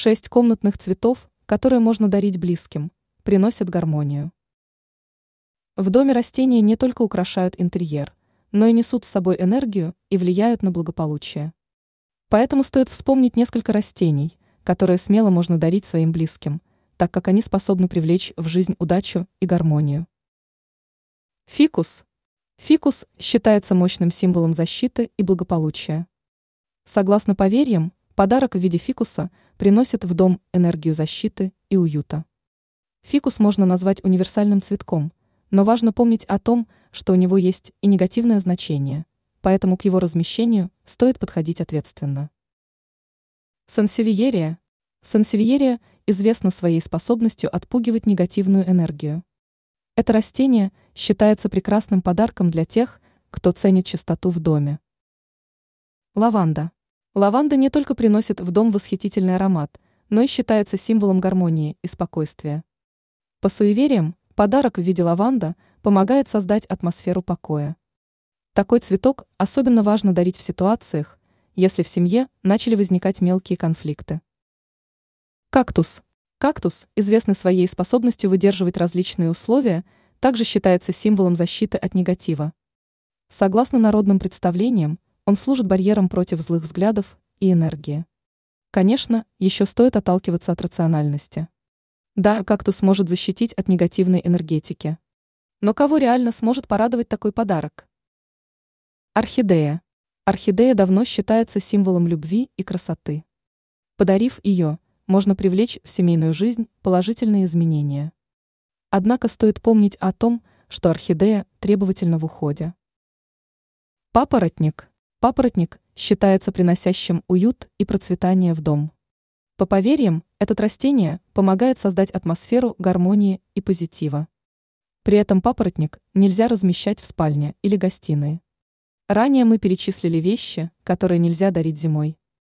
Шесть комнатных цветов, которые можно дарить близким, приносят гармонию. В доме растения не только украшают интерьер, но и несут с собой энергию и влияют на благополучие. Поэтому стоит вспомнить несколько растений, которые смело можно дарить своим близким, так как они способны привлечь в жизнь удачу и гармонию. Фикус. Фикус считается мощным символом защиты и благополучия. Согласно поверьям, подарок в виде фикуса приносит в дом энергию защиты и уюта. Фикус можно назвать универсальным цветком, но важно помнить о том, что у него есть и негативное значение, поэтому к его размещению стоит подходить ответственно. Сансевиерия. Сансевиерия известна своей способностью отпугивать негативную энергию. Это растение считается прекрасным подарком для тех, кто ценит чистоту в доме. Лаванда. Лаванда не только приносит в дом восхитительный аромат, но и считается символом гармонии и спокойствия. По суевериям, подарок в виде лаванда помогает создать атмосферу покоя. Такой цветок особенно важно дарить в ситуациях, если в семье начали возникать мелкие конфликты. Кактус. Кактус, известный своей способностью выдерживать различные условия, также считается символом защиты от негатива. Согласно народным представлениям, он служит барьером против злых взглядов и энергии. Конечно, еще стоит отталкиваться от рациональности. Да, кактус может защитить от негативной энергетики. Но кого реально сможет порадовать такой подарок? Орхидея. Орхидея давно считается символом любви и красоты. Подарив ее, можно привлечь в семейную жизнь положительные изменения. Однако стоит помнить о том, что орхидея требовательна в уходе. Папоротник. Папоротник считается приносящим уют и процветание в дом. По поверьям, это растение помогает создать атмосферу гармонии и позитива. При этом папоротник нельзя размещать в спальне или гостиной. Ранее мы перечислили вещи, которые нельзя дарить зимой.